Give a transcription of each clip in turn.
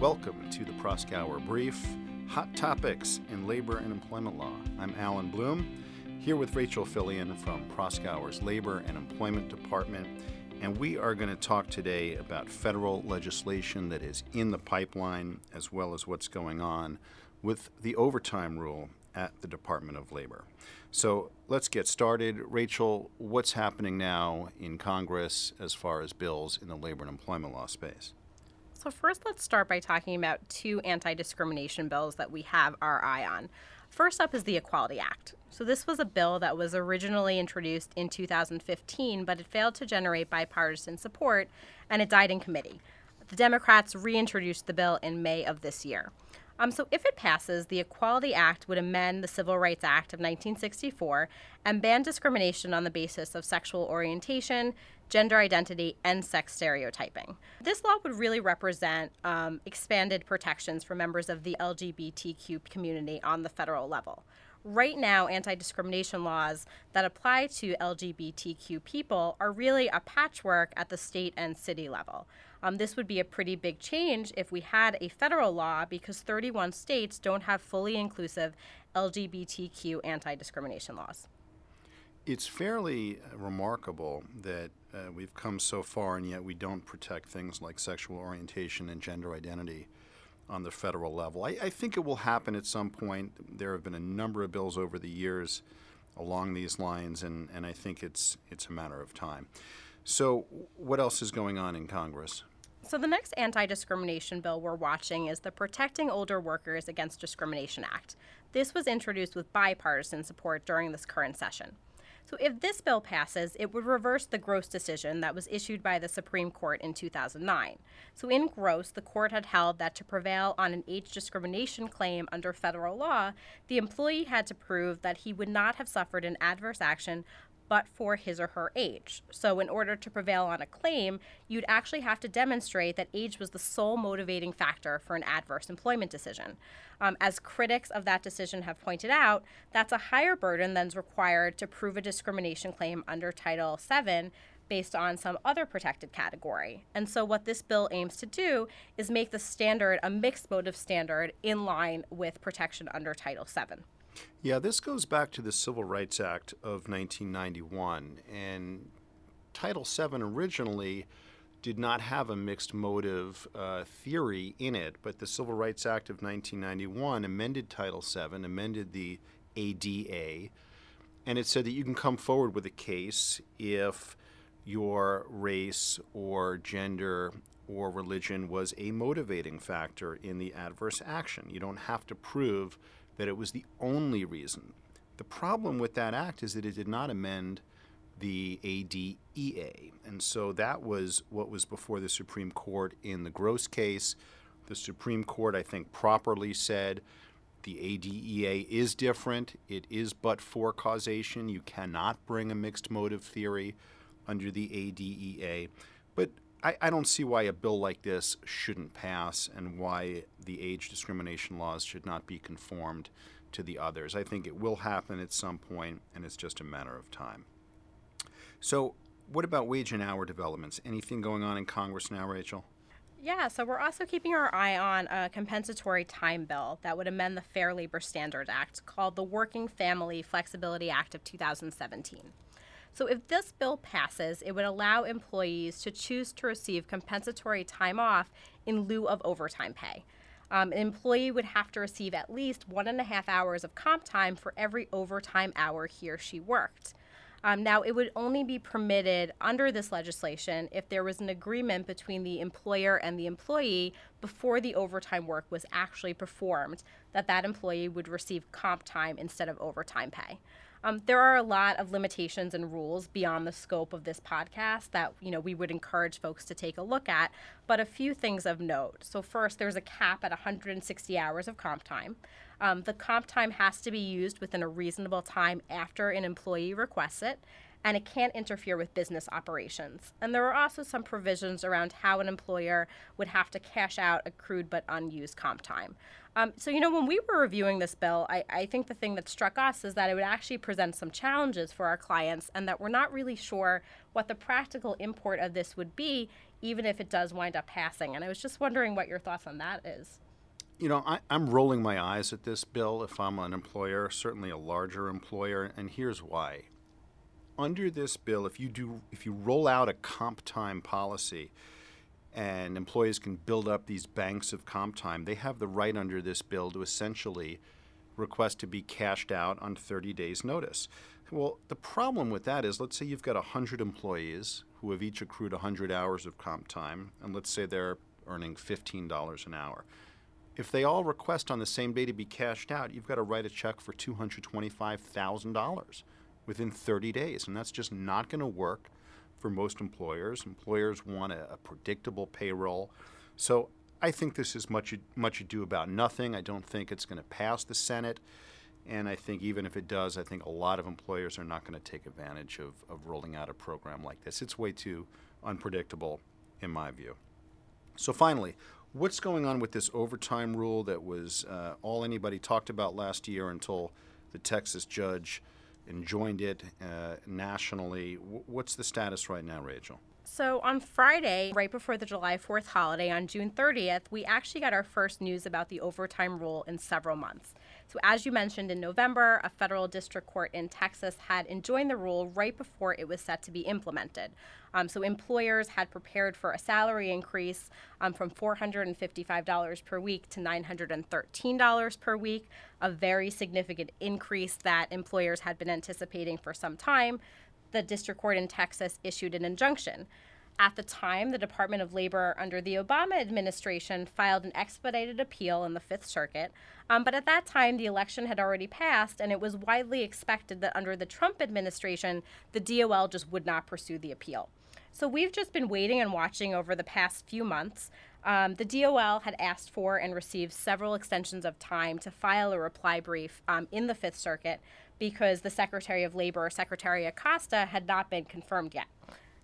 Welcome to the Proskauer Brief Hot Topics in Labor and Employment Law. I'm Allan Bloom, here with Rachel Philion from Proskauer's Labor and Employment Department, and we are going to talk today about federal legislation that is in the pipeline as well as what's going on with the overtime rule at the Department of Labor. So let's get started. Rachel, what's happening now in Congress as far as bills in the labor and employment law space? So, first, let's start by talking about two anti discrimination bills that we have our eye on. First up is the Equality Act. So, this was a bill that was originally introduced in 2015, but it failed to generate bipartisan support and it died in committee. The Democrats reintroduced the bill in May of this year. Um, so, if it passes, the Equality Act would amend the Civil Rights Act of 1964 and ban discrimination on the basis of sexual orientation, gender identity, and sex stereotyping. This law would really represent um, expanded protections for members of the LGBTQ community on the federal level. Right now, anti discrimination laws that apply to LGBTQ people are really a patchwork at the state and city level. Um, this would be a pretty big change if we had a federal law because 31 states don't have fully inclusive LGBTQ anti discrimination laws. It's fairly uh, remarkable that uh, we've come so far and yet we don't protect things like sexual orientation and gender identity on the federal level. I, I, think it will happen at some point. There have been a number of bills over the years along these lines, and, and I think it's it's a matter of time. So, what else is going on in Congress? So, the next anti discrimination bill we're watching is the Protecting Older Workers Against Discrimination Act. This was introduced with bipartisan support during this current session. So, if this bill passes, it would reverse the Gross decision that was issued by the Supreme Court in 2009. So, in Gross, the court had held that to prevail on an age discrimination claim under federal law, the employee had to prove that he would not have suffered an adverse action but for his or her age. So, in order to prevail on a claim, you'd actually have to demonstrate that age was the sole motivating factor for an adverse employment decision. Um, as critics of that decision have pointed out, that's a higher burden than's required to prove a discrimination claim under Title VII based on some other protected category. And so, what this bill aims to do is make the standard a mixed motive standard in line with protection under Title VII. Yeah, this goes back to the Civil Rights Act of 1991. And Title VII originally did not have a mixed motive uh, theory in it, but the Civil Rights Act of 1991 amended Title VII, amended the ADA, and it said that you can come forward with a case if your race or gender or religion was a motivating factor in the adverse action. You don't have to prove that it was the only reason. The problem with that act is that it did not amend the ADEA. And so that was what was before the Supreme Court in the Gross case. The Supreme Court, I think, properly said the ADEA is different. It is but for causation. You cannot bring a mixed motive theory under the ADEA. But I, I, don't see why a bill like this shouldn't pass and why the age discrimination laws should not be conformed to the others. I think it will happen at some point, and it's just a matter of time. So, what about wage and hour developments? Anything going on in Congress now, Rachel? Yeah, so we're also keeping our eye on a compensatory time bill that would amend the Fair Labor Standards Act called the Working Family Flexibility Act of 2017. So, if this bill passes, it would allow employees to choose to receive compensatory time off in lieu of overtime pay. Um, an employee would have to receive at least one and a half hours of comp time for every overtime hour he or she worked. Um, now, it would only be permitted under this legislation if there was an agreement between the employer and the employee before the overtime work was actually performed that that employee would receive comp time instead of overtime pay. Um, there are a lot of limitations and rules beyond the scope of this podcast that you know we would encourage folks to take a look at. But a few things of note. So first, there's a cap at 160 hours of comp time. Um, the comp time has to be used within a reasonable time after an employee requests it. And it can't interfere with business operations. And there are also some provisions around how an employer would have to cash out accrued but unused comp time. Um, so, you know, when we were reviewing this bill, I, I think the thing that struck us is that it would actually present some challenges for our clients and that we're not really sure what the practical import of this would be, even if it does wind up passing. And I was just wondering what your thoughts on that is. You know, I, am rolling my eyes at this bill if I'm an employer, certainly a larger employer, and here's why. Under this bill, if you do if you roll out a comp time policy, and employees can build up these banks of comp time, they have the right under this bill to essentially request to be cashed out on 30 days' notice. Well, the problem with that is let's say you've got 100 employees who have each accrued 100 hours of comp time, and let's say they're earning $15 an hour. If they all request on the same day to be cashed out, you've got to write a check for $225,000 within 30 days, and that's just not going to work for most employers. Employers want a, a predictable payroll. So I think this is much much ado about nothing. I don't think it's going to pass the Senate. And I think even if it does, I think a lot of employers are not going to take advantage of, of rolling out a program like this. It's way too unpredictable, in my view. So, finally, what's going on with this overtime rule that was uh, all anybody talked about last year until the Texas judge enjoined it uh, nationally. W- what's the status right now, Rachel? So on Friday, right before the July 4th holiday on June 30th, we actually got our first news about the overtime rule in several months. So, as you mentioned in November, a federal district court in Texas had enjoined the rule right before it was set to be implemented. Um, so, employers had prepared for a salary increase um, from $455 per week to $913 per week, a very significant increase that employers had been anticipating for some time. The district court in Texas issued an injunction. At the time, the Department of Labor under the Obama administration filed an expedited appeal in the Fifth Circuit. Um, but at that time, the election had already passed, and it was widely expected that under the Trump administration, the DOL just would not pursue the appeal. So we've just been waiting and watching over the past few months. Um, the DOL had asked for and received several extensions of time to file a reply brief um, in the Fifth Circuit because the Secretary of Labor, Secretary Acosta, had not been confirmed yet.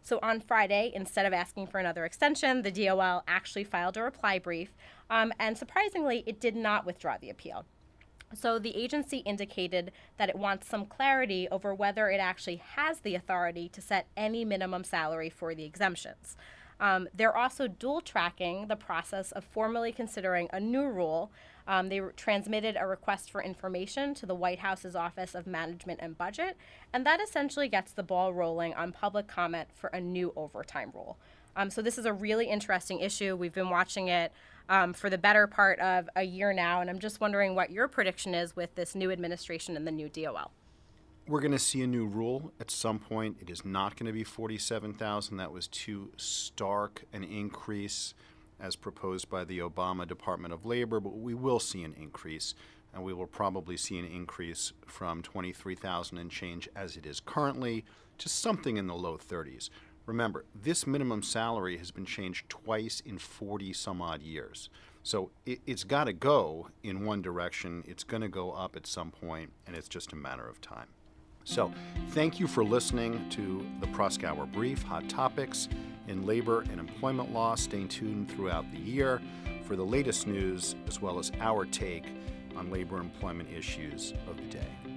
So on Friday, instead of asking for another extension, the DOL actually filed a reply brief, um, and surprisingly, it did not withdraw the appeal. So the agency indicated that it wants some clarity over whether it actually has the authority to set any minimum salary for the exemptions. Um, they're also dual tracking the process of formally considering a new rule um, they transmitted a request for information to the White House's Office of Management and Budget, and that essentially gets the ball rolling on public comment for a new overtime rule. Um, so this is a really interesting issue. We've been watching it um, for the better part of a year now, and I'm just wondering what your prediction is with this new administration and the new DOL. We're going to see a new rule at some point. It is not going to be 47,000. That was too stark an increase as proposed by the Obama Department of Labor, but we will see an increase, and we will probably see an increase from 23,000 and change as it is currently to something in the low 30s. Remember, this minimum salary has been changed twice in 40 some odd years. So it, has got to go in one direction. It's going to go up at some point, and it's just a matter of time. So, thank you for listening to the Proskauer Brief Hot Topics in Labor and Employment Law. Stay tuned throughout the year for the latest news as well as our take on labor employment issues of the day.